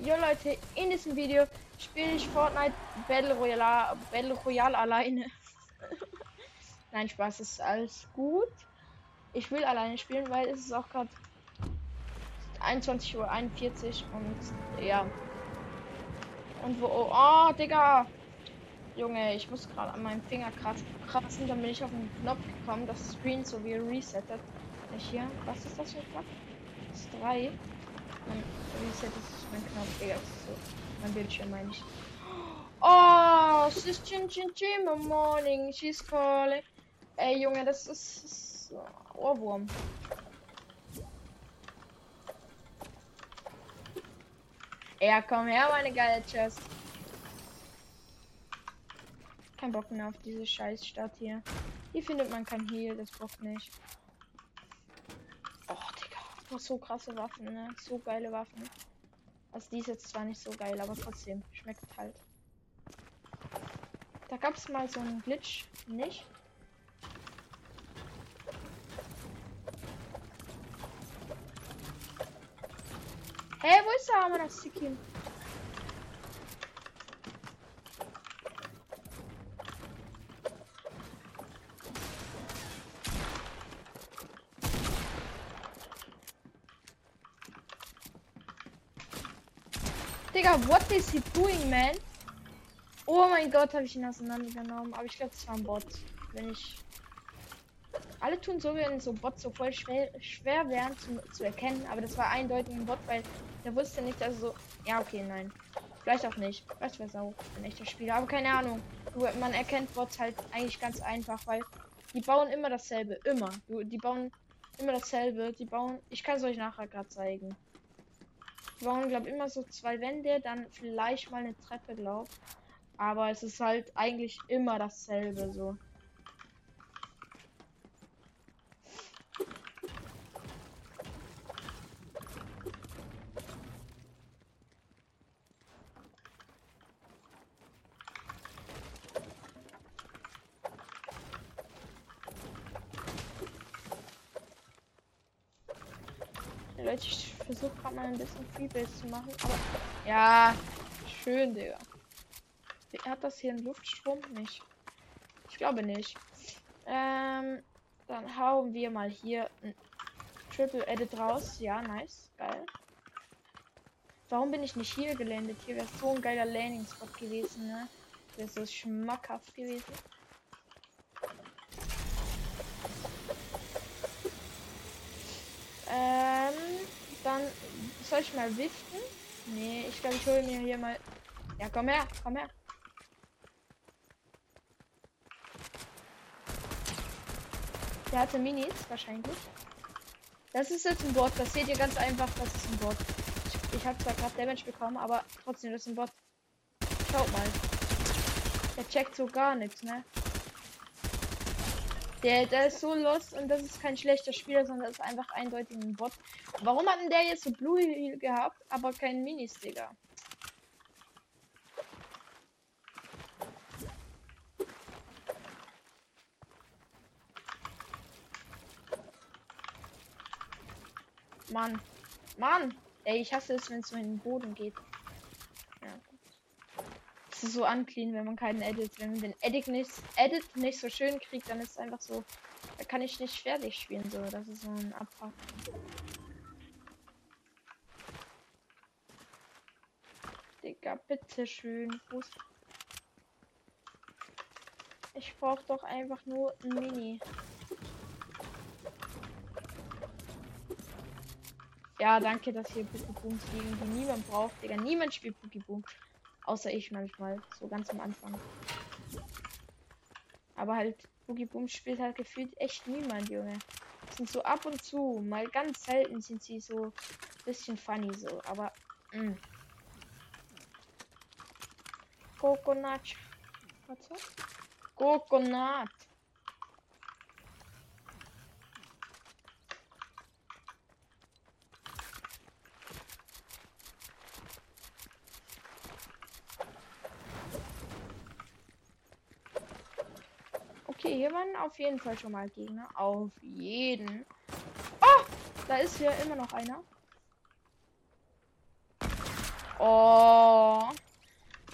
Jo Leute, in diesem Video spiele ich Fortnite Battle Royale, Battle Royale alleine. Nein, Spaß, ist alles gut. Ich will alleine spielen, weil es ist auch gerade 21.41 Uhr und ja. Und wo. Oh, oh, Digga! Junge, ich muss gerade an meinem Finger kratzen, dann bin ich auf den Knopf gekommen, das Screen so wie resettet. Ich hier. Was ist das für ein Knopf? Das ist 3. Mein ist mein Knopf. Egal, so. Mein Bildschirm meine ich. Oh, she's chin chin chin morning. She's calling. Ey, Junge, das ist, ist Ohrwurm. Ja, komm her, meine geile Chest. Kein Bock mehr auf diese Scheißstadt hier. Hier findet man kein Heal, das braucht nicht. Oh, so krasse Waffen, ne? So geile Waffen. Also die ist jetzt zwar nicht so geil, aber trotzdem schmeckt halt. Da gab es mal so einen Glitch, nicht? Hey, wo ist der arme Sikim? Digga, what is he doing, man? Oh mein Gott, habe ich ihn auseinandergenommen. Aber ich glaube, es war ein Bot. Wenn ich. Alle tun so, wenn so Bots so voll schwer, schwer wären zu, zu erkennen. Aber das war eindeutig ein Bot, weil der wusste nicht, dass so. Ja, okay, nein. Vielleicht auch nicht. Das wäre auch ein echter Spieler. Aber keine Ahnung. Man erkennt Bots halt eigentlich ganz einfach, weil die bauen immer dasselbe. Immer. Die bauen immer dasselbe. Die bauen. Ich kann es euch nachher gerade zeigen. Wir bauen, glaube immer so zwei Wände, dann vielleicht mal eine Treppe, glaube Aber es ist halt eigentlich immer dasselbe so. Leute, ich versuche gerade mal ein bisschen Freebase zu machen, aber ja, schön, Digga. Hat das hier einen Luftstrom? Nicht. Ich glaube nicht. Ähm, dann hauen wir mal hier ein Triple Edit raus. Ja, nice. Geil. Warum bin ich nicht hier gelandet? Hier wäre so ein geiler Landing-Spot gewesen, ne? Wäre so schmackhaft gewesen. Ähm, dann soll ich mal wiften? Nee, ich glaube, ich hole mir hier mal. Ja, komm her, komm her. Der hatte Minis wahrscheinlich. Das ist jetzt ein Bot. Das seht ihr ganz einfach. Das ist ein Bot. Ich, ich habe zwar gerade Damage bekommen, aber trotzdem, das ist ein Bot. Schaut mal. Der checkt so gar nichts, ne? Der, der ist so lost und das ist kein schlechter Spieler, sondern das ist einfach eindeutig ein Bot. Warum hat denn der jetzt so Blue Heal gehabt, aber kein Minis, Digga? Mann. Mann! Ey, ich hasse es, wenn es so in den Boden geht. Ist so unclean, wenn man keinen Edit. Wenn man den Edit nicht, Edit nicht so schön kriegt, dann ist es einfach so. Da kann ich nicht fertig spielen. So, das ist so ein Abfuck. Digga, bitteschön. Fuß. Ich brauche doch einfach nur ein Mini. Ja, danke, dass hier Pokébooms liegen, die niemand braucht. Digga, niemand spielt Pokéboom. Außer ich manchmal, so ganz am Anfang. Aber halt, Boogie Boom spielt halt gefühlt echt niemand, Junge. Sind so ab und zu, mal ganz selten sind sie so bisschen funny so, aber mh. Mm. Coconut. Was? Coconut. Okay, hier waren auf jeden Fall schon mal Gegner. Auf jeden. Oh! Da ist hier immer noch einer. Oh.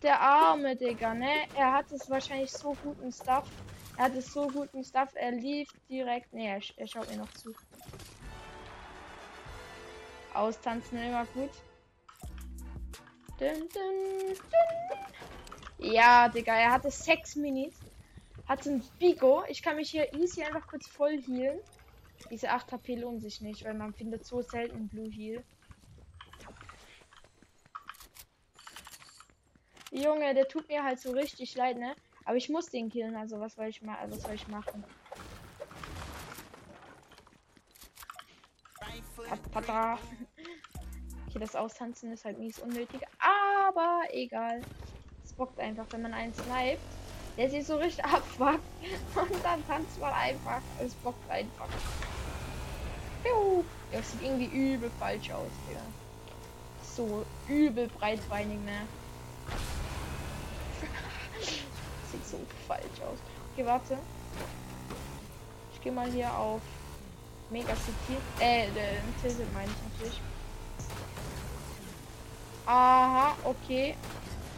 Der arme Digga, ne? Er hat es wahrscheinlich so guten Stuff. Er hat es so guten Stuff. Er lief direkt. Ne, er, er schaut mir noch zu. Austanzen immer gut. Dun, dun, dun. Ja, Digga, er hatte 6 Minuten. Hat ein Bigo. Ich kann mich hier easy einfach kurz voll healen. Diese 8 HP lohnen sich nicht, weil man findet so selten Blue Heal. Junge, der tut mir halt so richtig leid, ne? Aber ich muss den killen, also was soll ich mal, was soll ich machen? Pata. Okay, das Austanzen ist halt mies unnötig, aber egal. Es bockt einfach, wenn man einen sniped. Der sich so richtig abfuckt und dann tanzt man einfach. Es bockt einfach. Das sieht irgendwie übel falsch aus, Digga. So übel breitbeinig, ne? sieht so falsch aus. Okay, warte. Ich gehe mal hier auf Mega City. Äh, Tilted meine ich natürlich. Aha, okay.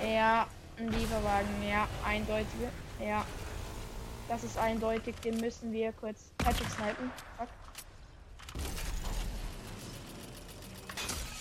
Ja, ein Lieferwagen. Ja, eindeutig. Ja. Das ist eindeutig. Den müssen wir kurz Patrick snipen. Fuck.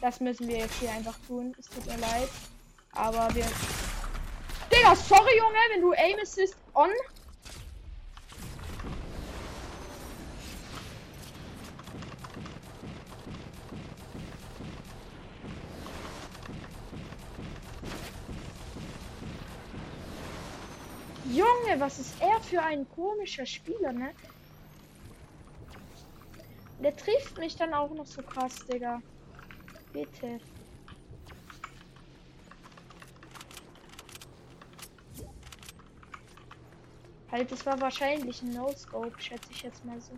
Das müssen wir jetzt hier einfach tun. Es tut mir leid. Aber wir Digga, sorry, Junge, wenn du Aim Assist on. Junge, was ist er für ein komischer Spieler, ne? Der trifft mich dann auch noch so krass, Digga. Bitte. Halt, das war wahrscheinlich ein No-Scope, schätze ich jetzt mal so.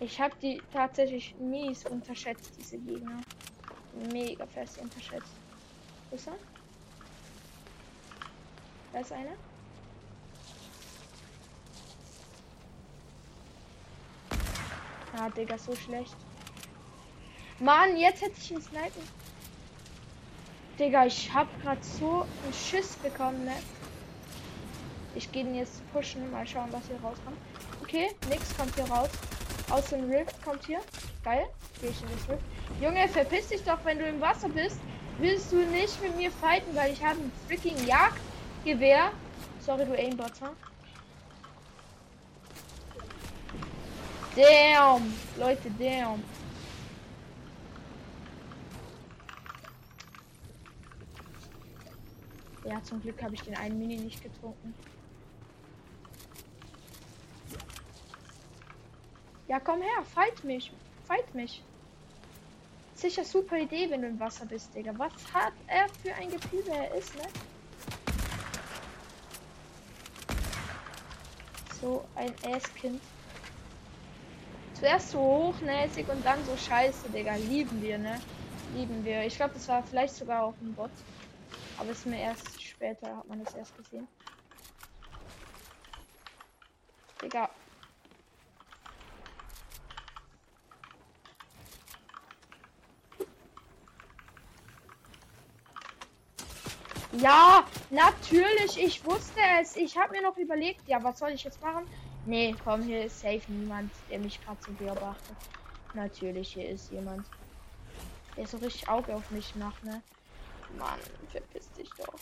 Ich habe die tatsächlich mies unterschätzt, diese Gegner. Mega fest unterschätzt. Ist er? Da ist einer. Ah, Digga, so schlecht. Mann, jetzt hätte ich ihn snipen. Digga, ich hab grad so einen Schiss bekommen, ne? Ich gehe den jetzt pushen, mal schauen, was hier rauskommt. Okay, nix kommt hier raus. Aus dem Rift kommt hier. Geil. Geh ich in das Rift. Junge, verpiss dich doch, wenn du im Wasser bist. Willst du nicht mit mir fighten, weil ich habe ein freaking Jagdgewehr. Sorry, du Aimbotter. Damn. Leute, damn. Ja, zum Glück habe ich den einen Mini nicht getrunken. Ja, komm her, fight mich. Fight mich. Sicher super Idee, wenn du im Wasser bist, Digga. Was hat er für ein Gefühl, wer er ist, ne? So ein Ass-Kind. Zuerst so hochnäsig und dann so scheiße, Digga. Lieben wir, ne? Lieben wir. Ich glaube, das war vielleicht sogar auch ein Bot. Aber es ist mir erst später hat man das erst gesehen. Digga. Ja, natürlich, ich wusste es. Ich habe mir noch überlegt, ja, was soll ich jetzt machen? Nee, komm, hier ist safe niemand, der mich gerade so beobachtet. Natürlich, hier ist jemand. Der so richtig Auge auf mich macht, ne? Mann, verpiss dich doch.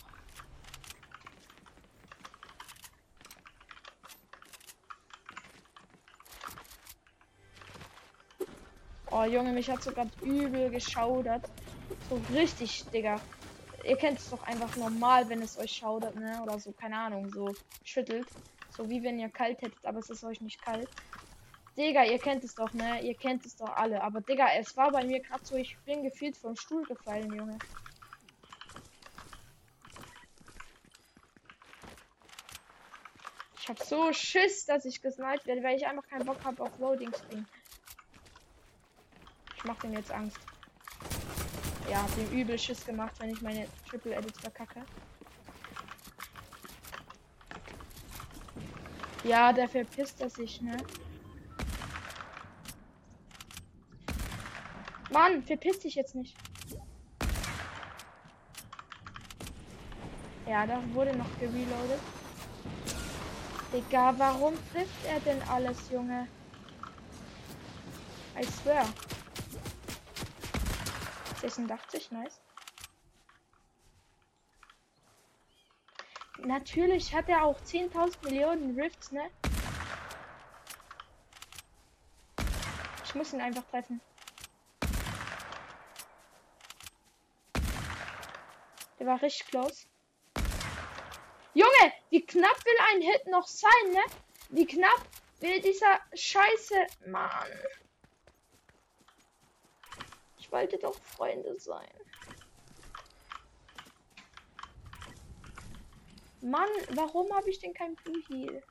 Oh Junge, mich hat sogar übel geschaudert. So richtig, Digga. Ihr kennt es doch einfach normal, wenn es euch schaudert, ne? Oder so, keine Ahnung, so schüttelt. So wie wenn ihr kalt hättet, aber es ist euch nicht kalt. Digga, ihr kennt es doch, ne? Ihr kennt es doch alle. Aber Digga, es war bei mir gerade so, ich bin gefühlt vom Stuhl gefallen, Junge. Ich hab so Schiss, dass ich gesniped werde, weil ich einfach keinen Bock habe auf Loading Screen macht ihm jetzt Angst. Ja, hab ihm übel Schiss gemacht, wenn ich meine Triple Edits verkacke. Ja, der verpisst er sich, ne? Mann, verpiss dich jetzt nicht. Ja, da wurde noch gereloadet. Digga, warum trifft er denn alles, Junge? I swear. 86, nice. Natürlich hat er auch 10.000 Millionen Rifts, ne? Ich muss ihn einfach treffen. Der war richtig close. Junge, wie knapp will ein Hit noch sein, ne? Wie knapp will dieser Scheiße. Mann. Ich wollte doch Freunde sein. Mann, warum habe ich denn kein Blue Heal?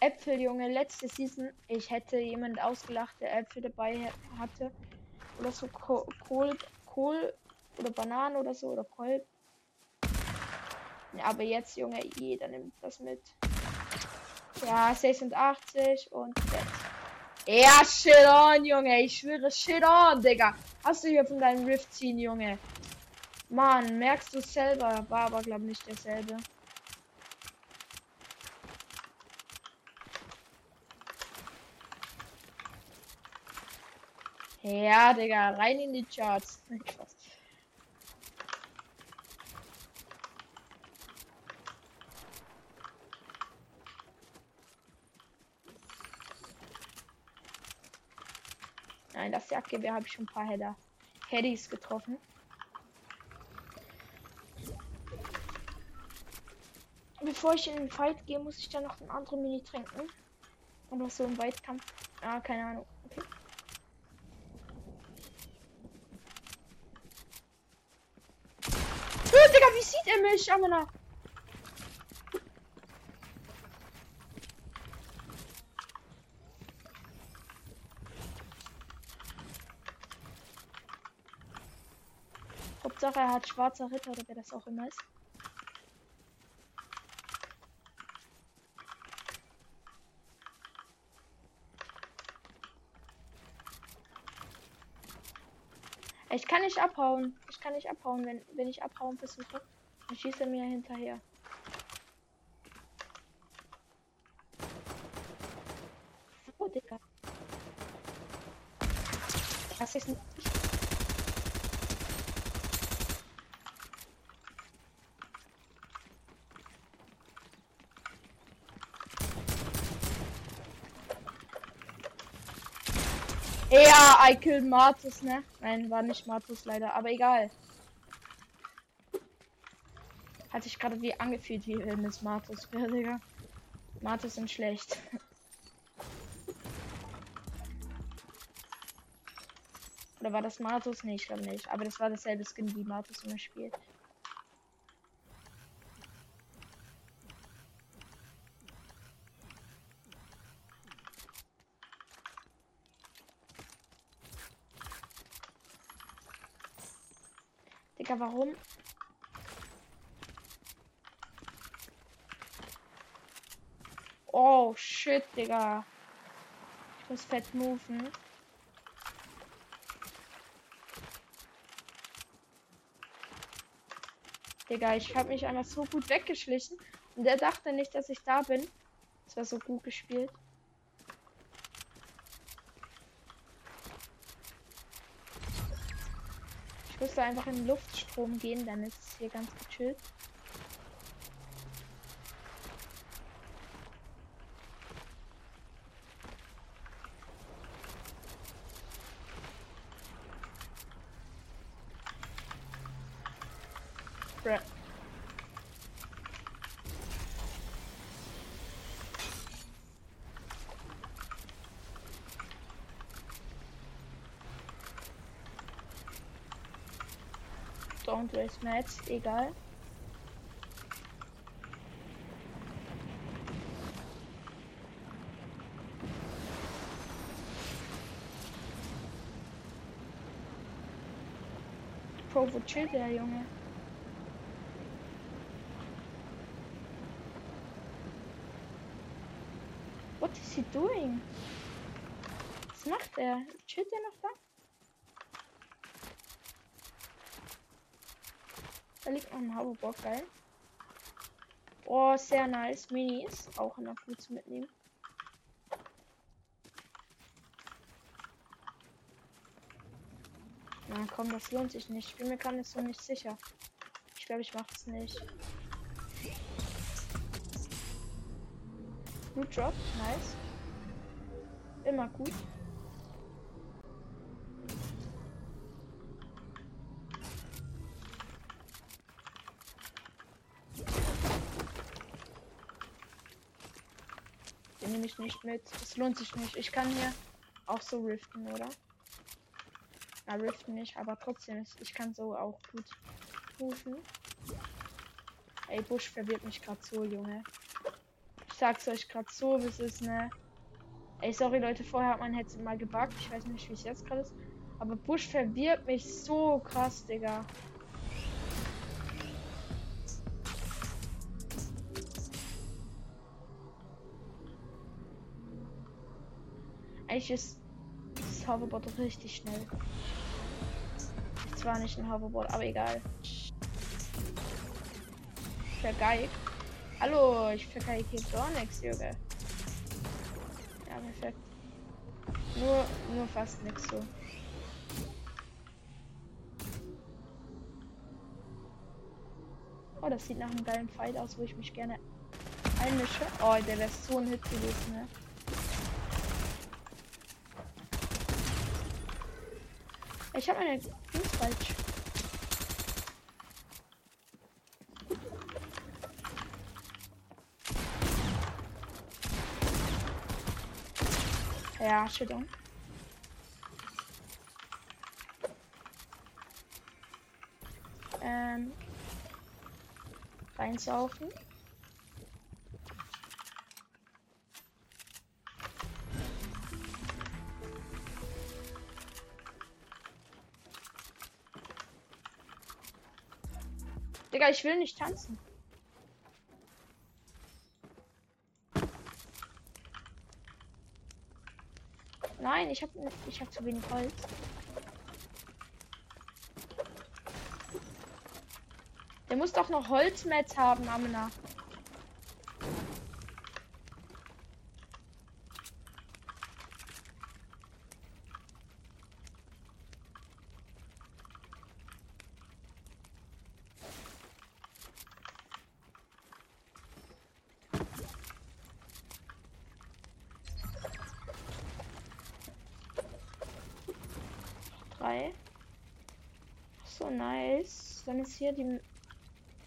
Äpfel, Junge, letzte Season. Ich hätte jemand ausgelacht, der Äpfel dabei hatte. Oder so Kohl, Kohl oder Bananen oder so oder Kohl. Ja, aber jetzt, Junge, jeder nimmt das mit. Ja, 86 und jetzt. Ja, shit on, Junge. Ich schwöre, shit on, Digga. Hast du hier von deinem Rift ziehen, Junge? Mann, merkst du selber? War aber, glaub nicht derselbe. Ja, Digga, rein in die Charts. Nein, das Jagdgewehr habe ich schon ein paar Header. Headies getroffen. Bevor ich in den Fight gehe, muss ich dann noch ein andere Mini trinken. Oder so im Weitkampf. Ah, keine Ahnung. Okay. wie sieht er mich? Aber nach. Hauptsache er hat schwarzer Ritter oder wer das auch immer ist. Ich kann nicht abhauen. Ich kann nicht abhauen, wenn, wenn ich abhauen versuche. Dann schießt er mir hinterher. Oh, Digga. Das ist nicht. Killed Martus, ne? Nein, war nicht Martus leider, aber egal. Hat sich gerade wie angefühlt, wie es Martus wäre, Digga. Martus sind schlecht. Oder war das Martus? Nee, ich glaube nicht. Aber das war dasselbe Skin, wie Martus immer spielt. Warum? Oh, shit, Digga. Ich muss fett moven. Digga, ich habe mich einfach so gut weggeschlichen. Und der dachte nicht, dass ich da bin. Das war so gut gespielt. Ich müsste einfach in den Luftstrom gehen, dann ist es hier ganz gechillt. Don't waste Mats, egal. Pro, wo chillt der Junge? What is he doing? Was macht er? Chillt er noch da? Da liegt noch ein Hoverboard, geil. Oh, sehr nice. Minis, auch noch gut zu mitnehmen. Na komm, das lohnt sich nicht. Ich bin mir gar nicht so nicht sicher. Ich glaube, ich mache es nicht. Gut Drop, nice. Immer gut. Nehme ich nicht mit. Das lohnt sich nicht. Ich kann hier auch so riften, oder? Na, riften nicht, aber trotzdem, ich kann so auch gut rufen. Ey, Busch verwirrt mich gerade so, Junge. Ich sag's euch gerade so, wie es ist, ne? Ey, sorry Leute, vorher hat mein Headset mal gebuggt. Ich weiß nicht, wie es jetzt gerade ist. Aber Busch verwirrt mich so krass, Digga. Eigentlich ist das Hoverboard richtig schnell. Zwar nicht ein Hoverboard, aber egal. Vergeigt. Hallo, ich vergeige hier gar nichts, Junge. Ja, perfekt. Nur, nur fast nichts so. Oh, das sieht nach einem geilen Fight aus, wo ich mich gerne einmische. Oh, der lässt so einen Hit gewesen, ne? Ich habe meine Dings falsch. Ja, Entschuldigung. Ähm, reinsaufen. Digga, ich will nicht tanzen. Nein, ich habe ich hab zu wenig Holz. Der muss doch noch Holzmetz haben, Amina. So ist hier die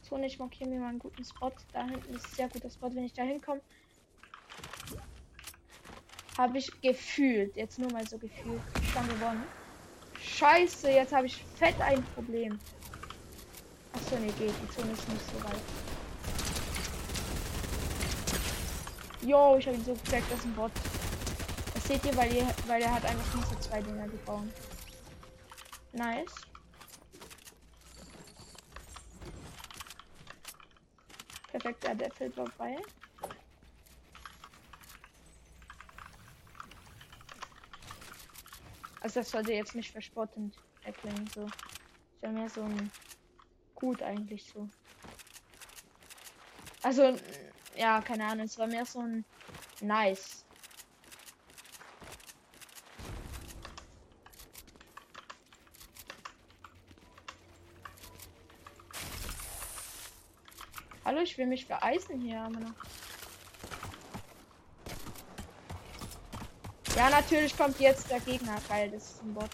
Zone. Ich markiere mir mal einen guten Spot. Da hinten ist ein sehr guter Spot. Wenn ich da hinkomme, habe ich gefühlt, jetzt nur mal so gefühlt, schon gewonnen. Scheiße, jetzt habe ich fett ein Problem. Achso, ne, geht. Die Zone ist nicht so weit. Jo, ich habe ihn so gecheckt, das ist ein Bot. Das seht ihr, weil, ihr, weil er hat einfach nur so zwei Dinger gebaut. Nice. Perfekt, ja, der Feld vorbei. Also das sollte jetzt nicht verspottend erklingen, so. Ist ja mehr so ein gut eigentlich so. Also, ja, keine Ahnung, es war mehr so ein nice. Ich will mich vereisen hier, Mann. Ja, natürlich kommt jetzt der Gegner. Geil, das ist ein Bot.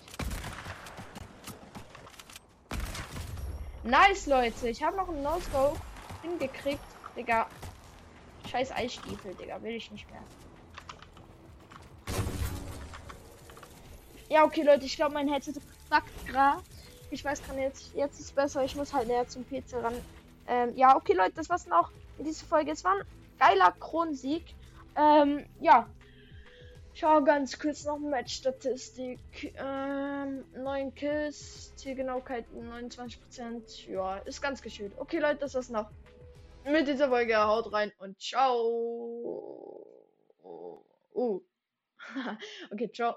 Nice, Leute. Ich habe noch einen No-Scope hingekriegt. Digga. Scheiß Eisstiefel, Digga. Will ich nicht mehr. Ja, okay, Leute. Ich glaube, mein Headset backt gerade. Ich weiß kann jetzt. Jetzt ist besser. Ich muss halt näher zum PC ran. Ähm, ja, okay, Leute, das war's noch in dieser Folge. Es war ein geiler Kronsieg. Ähm, ja. Schau ganz kurz noch Match-Statistik. Ähm, 9 Kills, Zielgenauigkeit 29%. Ja, ist ganz geschüttet. Okay, Leute, das war's noch mit dieser Folge. Haut rein und ciao. Oh. okay, ciao.